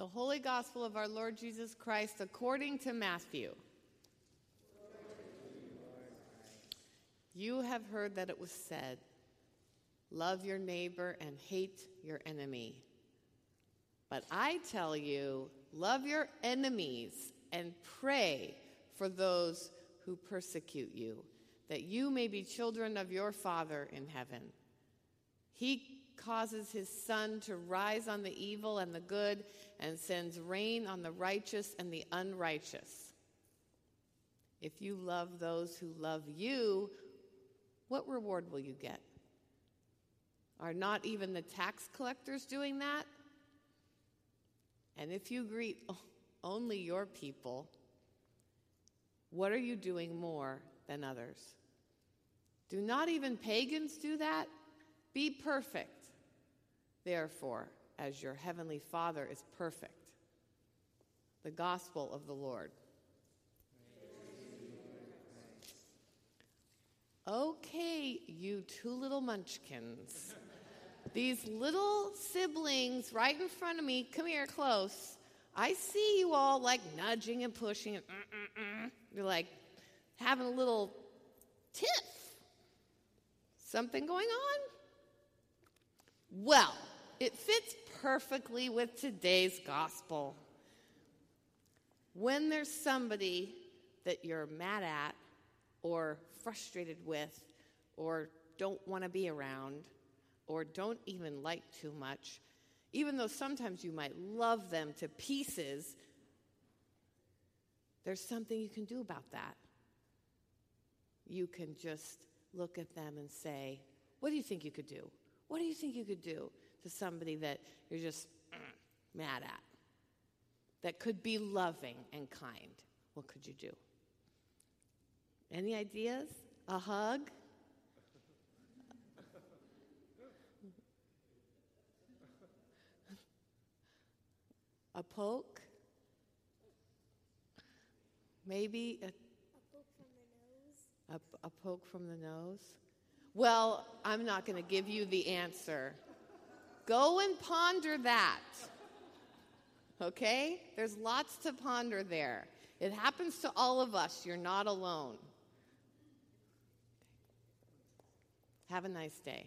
The Holy Gospel of our Lord Jesus Christ according to Matthew. You have heard that it was said, Love your neighbor and hate your enemy. But I tell you, love your enemies and pray for those who persecute you, that you may be children of your Father in heaven. He causes his sun to rise on the evil and the good and sends rain on the righteous and the unrighteous. If you love those who love you, what reward will you get? Are not even the tax collectors doing that? And if you greet only your people, what are you doing more than others? Do not even pagans do that? Be perfect, therefore, as your heavenly Father is perfect. The gospel of the Lord. Okay, you two little munchkins. These little siblings right in front of me, come here close. I see you all like nudging and pushing and mm, mm, mm. you're like having a little tiff. Something going on? Well, it fits perfectly with today's gospel. When there's somebody that you're mad at or frustrated with or don't want to be around or don't even like too much, even though sometimes you might love them to pieces, there's something you can do about that. You can just look at them and say, What do you think you could do? What do you think you could do to somebody that you're just mm, mad at? That could be loving and kind. What could you do? Any ideas? A hug? A poke? Maybe a, a poke from the nose. A, a poke from the nose? Well, I'm not going to give you the answer. Go and ponder that. Okay? There's lots to ponder there. It happens to all of us. You're not alone. Have a nice day.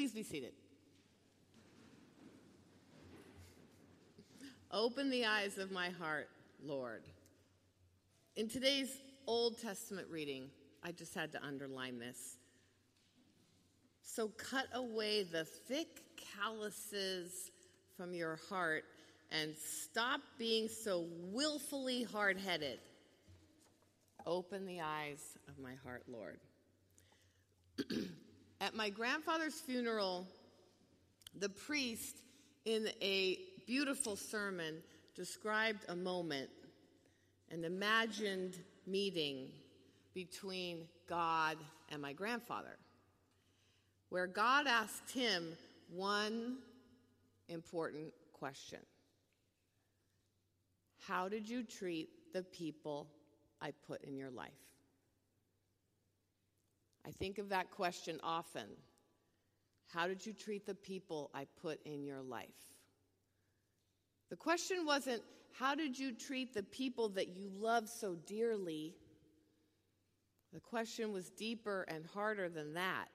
Please be seated. Open the eyes of my heart, Lord. In today's Old Testament reading, I just had to underline this. So cut away the thick calluses from your heart and stop being so willfully hard headed. Open the eyes of my heart, Lord. At my grandfather's funeral, the priest, in a beautiful sermon, described a moment, an imagined meeting between God and my grandfather, where God asked him one important question How did you treat the people I put in your life? I think of that question often. How did you treat the people I put in your life? The question wasn't, How did you treat the people that you love so dearly? The question was deeper and harder than that.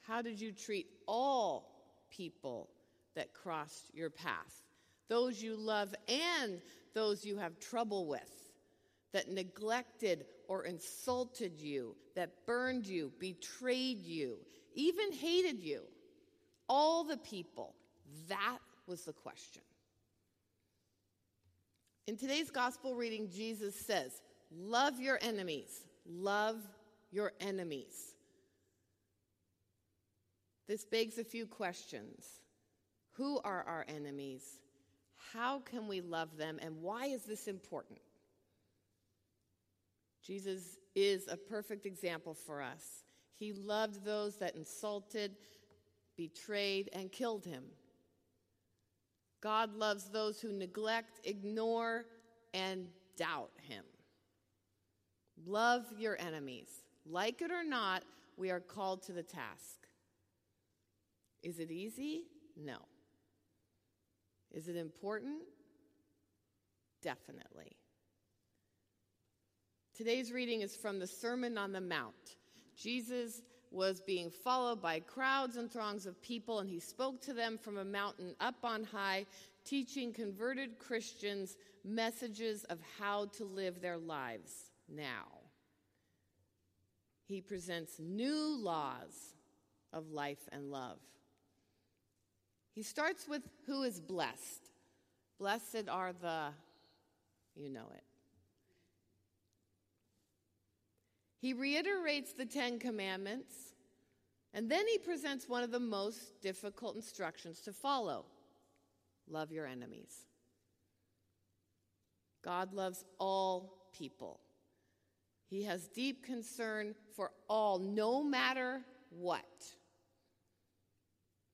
How did you treat all people that crossed your path? Those you love and those you have trouble with, that neglected or insulted you, that burned you, betrayed you, even hated you. All the people. That was the question. In today's gospel reading, Jesus says, Love your enemies. Love your enemies. This begs a few questions. Who are our enemies? How can we love them? And why is this important? Jesus is a perfect example for us. He loved those that insulted, betrayed, and killed him. God loves those who neglect, ignore, and doubt him. Love your enemies. Like it or not, we are called to the task. Is it easy? No. Is it important? Definitely. Today's reading is from the Sermon on the Mount. Jesus was being followed by crowds and throngs of people, and he spoke to them from a mountain up on high, teaching converted Christians messages of how to live their lives now. He presents new laws of life and love. He starts with who is blessed. Blessed are the, you know it. He reiterates the Ten Commandments, and then he presents one of the most difficult instructions to follow love your enemies. God loves all people. He has deep concern for all, no matter what.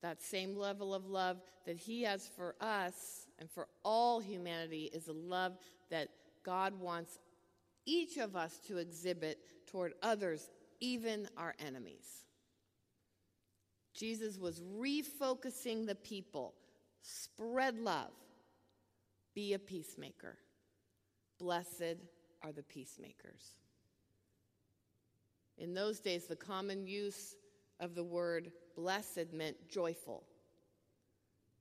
That same level of love that He has for us and for all humanity is a love that God wants each of us to exhibit toward others, even our enemies. Jesus was refocusing the people. Spread love. Be a peacemaker. Blessed are the peacemakers. In those days, the common use of the word blessed meant joyful.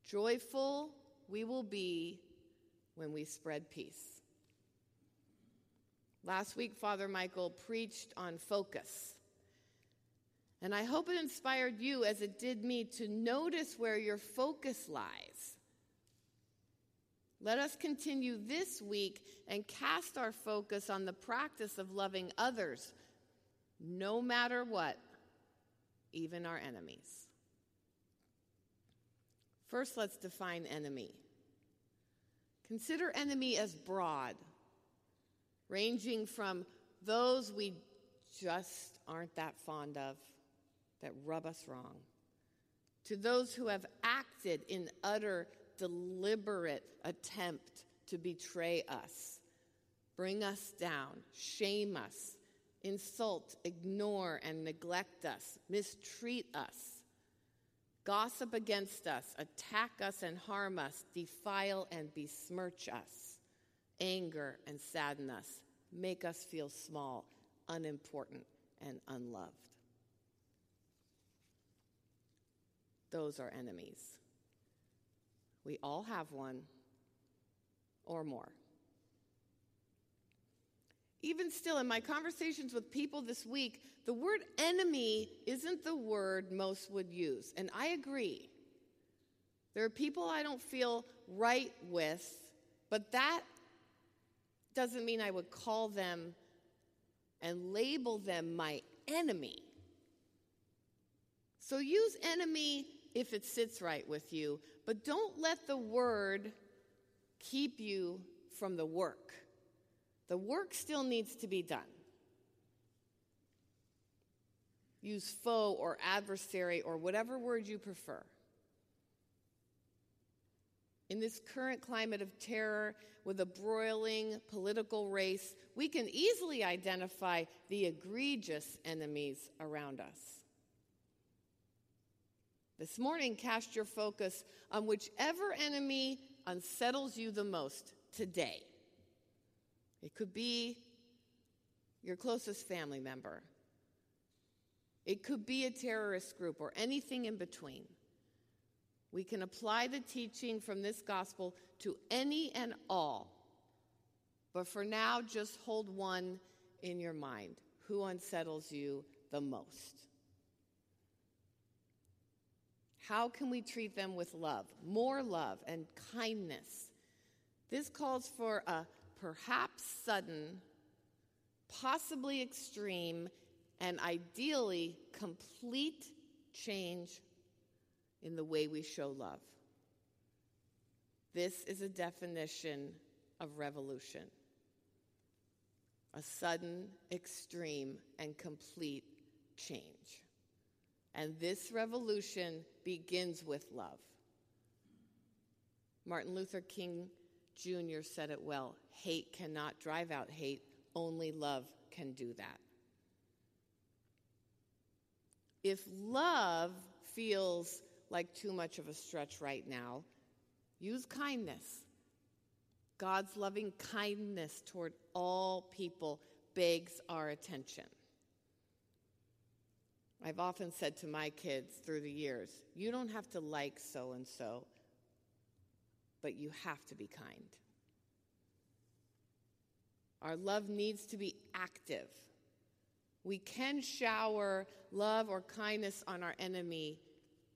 Joyful we will be when we spread peace. Last week, Father Michael preached on focus. And I hope it inspired you, as it did me, to notice where your focus lies. Let us continue this week and cast our focus on the practice of loving others, no matter what, even our enemies. First, let's define enemy. Consider enemy as broad ranging from those we just aren't that fond of, that rub us wrong, to those who have acted in utter, deliberate attempt to betray us, bring us down, shame us, insult, ignore, and neglect us, mistreat us, gossip against us, attack us and harm us, defile and besmirch us anger, and sadden us, make us feel small, unimportant, and unloved. Those are enemies. We all have one or more. Even still, in my conversations with people this week, the word enemy isn't the word most would use. And I agree. There are people I don't feel right with, but that doesn't mean I would call them and label them my enemy. So use enemy if it sits right with you, but don't let the word keep you from the work. The work still needs to be done. Use foe or adversary or whatever word you prefer. In this current climate of terror, with a broiling political race, we can easily identify the egregious enemies around us. This morning, cast your focus on whichever enemy unsettles you the most today. It could be your closest family member, it could be a terrorist group, or anything in between. We can apply the teaching from this gospel to any and all. But for now, just hold one in your mind who unsettles you the most. How can we treat them with love, more love and kindness? This calls for a perhaps sudden, possibly extreme, and ideally complete change in the way we show love. This is a definition of revolution a sudden, extreme, and complete change. And this revolution begins with love. Martin Luther King Jr. said it well hate cannot drive out hate, only love can do that. If love feels like too much of a stretch right now, use kindness. God's loving kindness toward all people begs our attention. I've often said to my kids through the years, you don't have to like so and so, but you have to be kind. Our love needs to be active. We can shower love or kindness on our enemy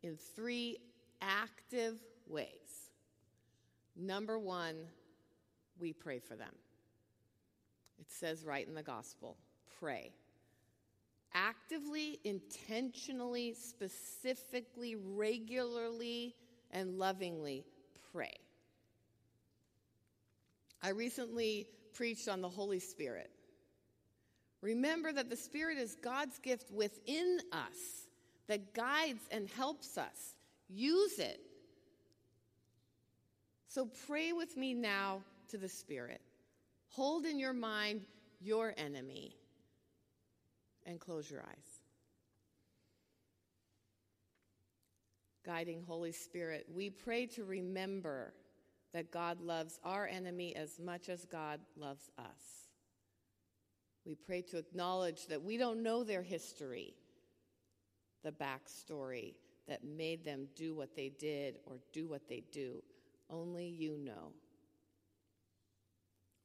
in three active ways. Number one, we pray for them. It says right in the gospel pray. Actively, intentionally, specifically, regularly, and lovingly pray. I recently preached on the Holy Spirit. Remember that the Spirit is God's gift within us that guides and helps us. Use it. So pray with me now to the Spirit. Hold in your mind your enemy and close your eyes. Guiding Holy Spirit, we pray to remember that God loves our enemy as much as God loves us. We pray to acknowledge that we don't know their history the backstory that made them do what they did or do what they do. Only you know.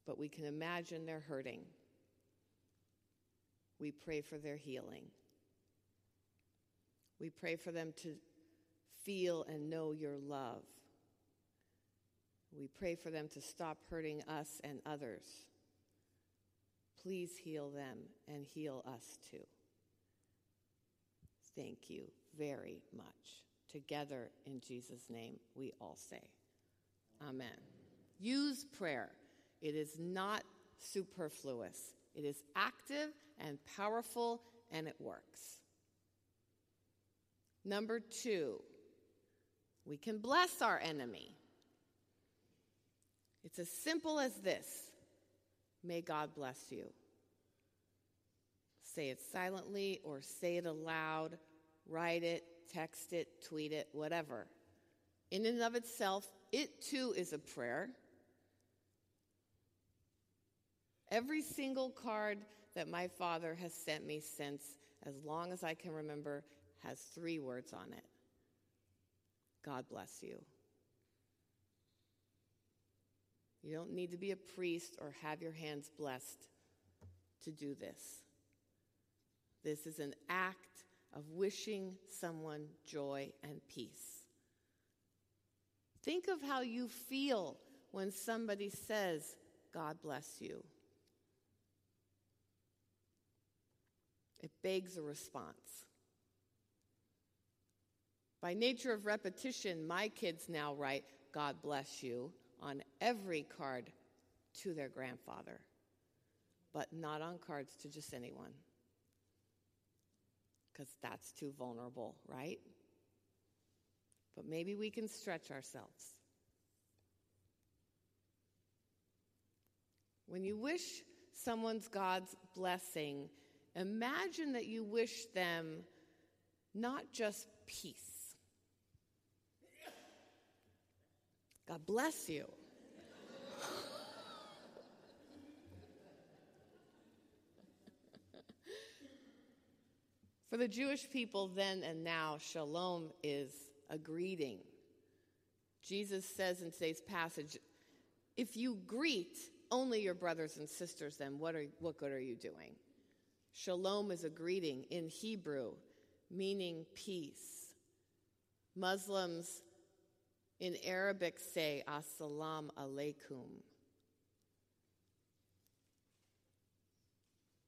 But we can imagine they're hurting. We pray for their healing. We pray for them to feel and know your love. We pray for them to stop hurting us and others. Please heal them and heal us too. Thank you very much. Together in Jesus' name, we all say, Amen. Use prayer. It is not superfluous, it is active and powerful, and it works. Number two, we can bless our enemy. It's as simple as this May God bless you. Say it silently or say it aloud, write it, text it, tweet it, whatever. In and of itself, it too is a prayer. Every single card that my father has sent me since as long as I can remember has three words on it God bless you. You don't need to be a priest or have your hands blessed to do this. This is an act of wishing someone joy and peace. Think of how you feel when somebody says, God bless you. It begs a response. By nature of repetition, my kids now write, God bless you, on every card to their grandfather, but not on cards to just anyone. Because that's too vulnerable, right? But maybe we can stretch ourselves. When you wish someone's God's blessing, imagine that you wish them not just peace. God bless you. For the Jewish people then and now, shalom is a greeting. Jesus says in today's passage, if you greet only your brothers and sisters, then what, are, what good are you doing? Shalom is a greeting in Hebrew, meaning peace. Muslims in Arabic say, Assalamu alaikum.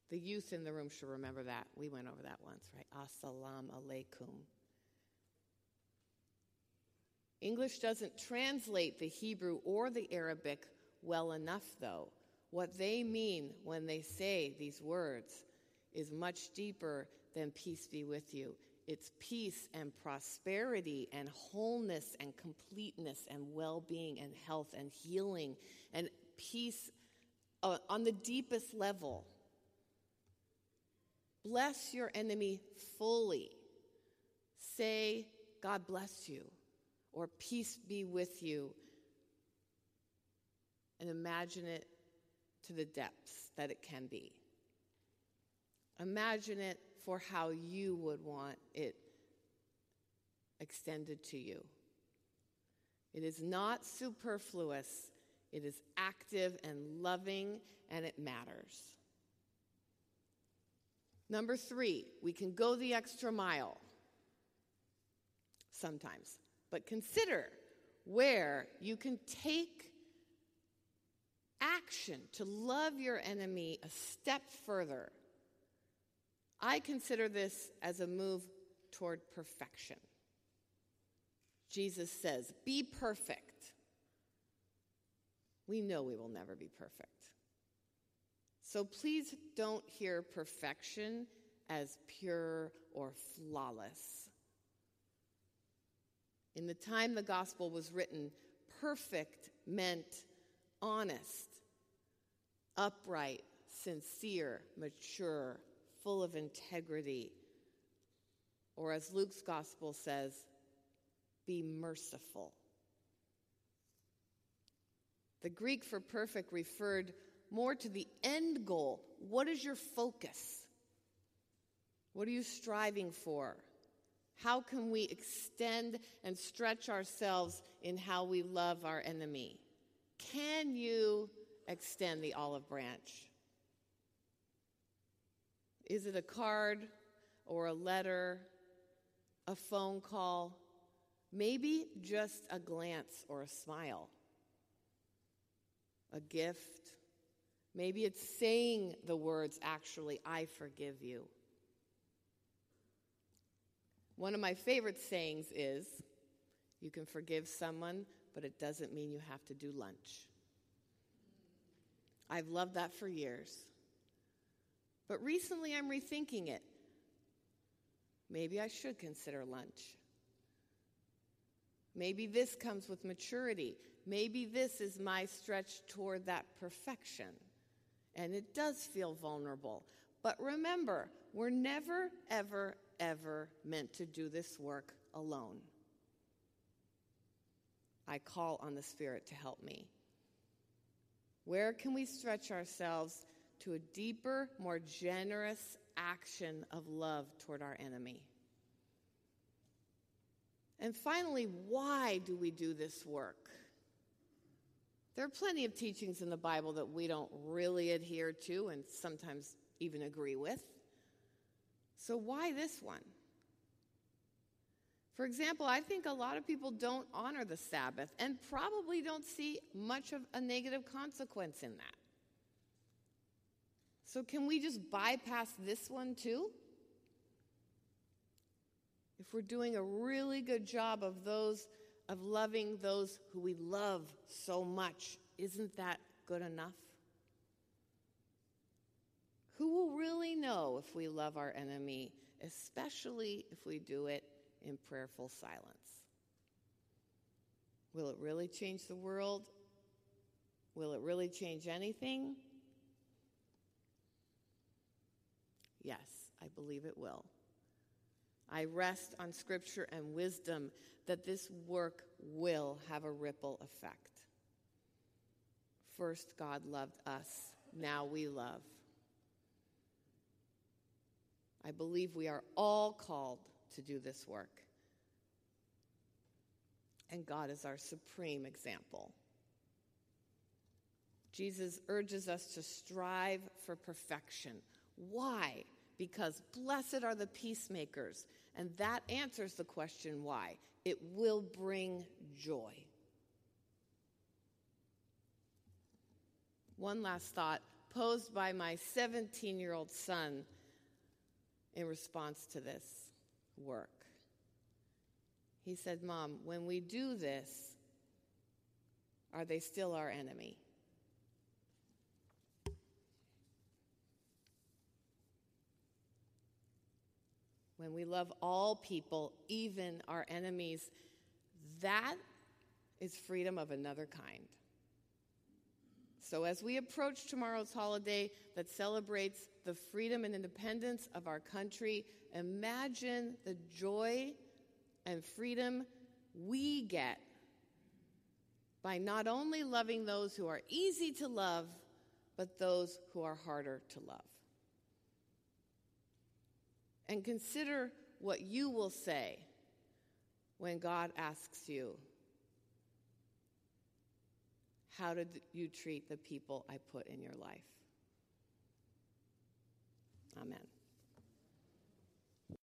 The youth in the room should remember that. We went over that once, right? Assalamu alaikum. English doesn't translate the Hebrew or the Arabic well enough, though. What they mean when they say these words is much deeper than peace be with you. It's peace and prosperity and wholeness and completeness and well being and health and healing and peace uh, on the deepest level. Bless your enemy fully. Say, God bless you, or peace be with you and imagine it to the depths that it can be. Imagine it for how you would want it extended to you. It is not superfluous, it is active and loving, and it matters. Number three, we can go the extra mile sometimes, but consider where you can take action to love your enemy a step further. I consider this as a move toward perfection. Jesus says, Be perfect. We know we will never be perfect. So please don't hear perfection as pure or flawless. In the time the gospel was written, perfect meant honest, upright, sincere, mature, full of integrity. Or as Luke's gospel says, be merciful. The Greek for perfect referred more to the end goal. What is your focus? What are you striving for? How can we extend and stretch ourselves in how we love our enemy? Can you extend the olive branch? Is it a card or a letter, a phone call, maybe just a glance or a smile, a gift? Maybe it's saying the words, actually, I forgive you. One of my favorite sayings is, you can forgive someone but it doesn't mean you have to do lunch. I've loved that for years. But recently I'm rethinking it. Maybe I should consider lunch. Maybe this comes with maturity. Maybe this is my stretch toward that perfection. And it does feel vulnerable. But remember, we're never, ever, ever meant to do this work alone. I call on the Spirit to help me. Where can we stretch ourselves to a deeper, more generous action of love toward our enemy? And finally, why do we do this work? There are plenty of teachings in the Bible that we don't really adhere to and sometimes even agree with. So, why this one? For example, I think a lot of people don't honor the Sabbath and probably don't see much of a negative consequence in that. So, can we just bypass this one too? if we're doing a really good job of those of loving those who we love so much, isn't that good enough? Who will really know if we love our enemy, especially if we do it in prayerful silence? Will it really change the world? Will it really change anything? Yes, I believe it will. I rest on scripture and wisdom that this work will have a ripple effect. First, God loved us, now we love. I believe we are all called to do this work. And God is our supreme example. Jesus urges us to strive for perfection. Why? Because blessed are the peacemakers. And that answers the question why. It will bring joy. One last thought posed by my 17 year old son in response to this work. He said, Mom, when we do this, are they still our enemy? When we love all people, even our enemies, that is freedom of another kind. So, as we approach tomorrow's holiday that celebrates the freedom and independence of our country, imagine the joy and freedom we get by not only loving those who are easy to love, but those who are harder to love. And consider what you will say when God asks you, How did you treat the people I put in your life? Amen.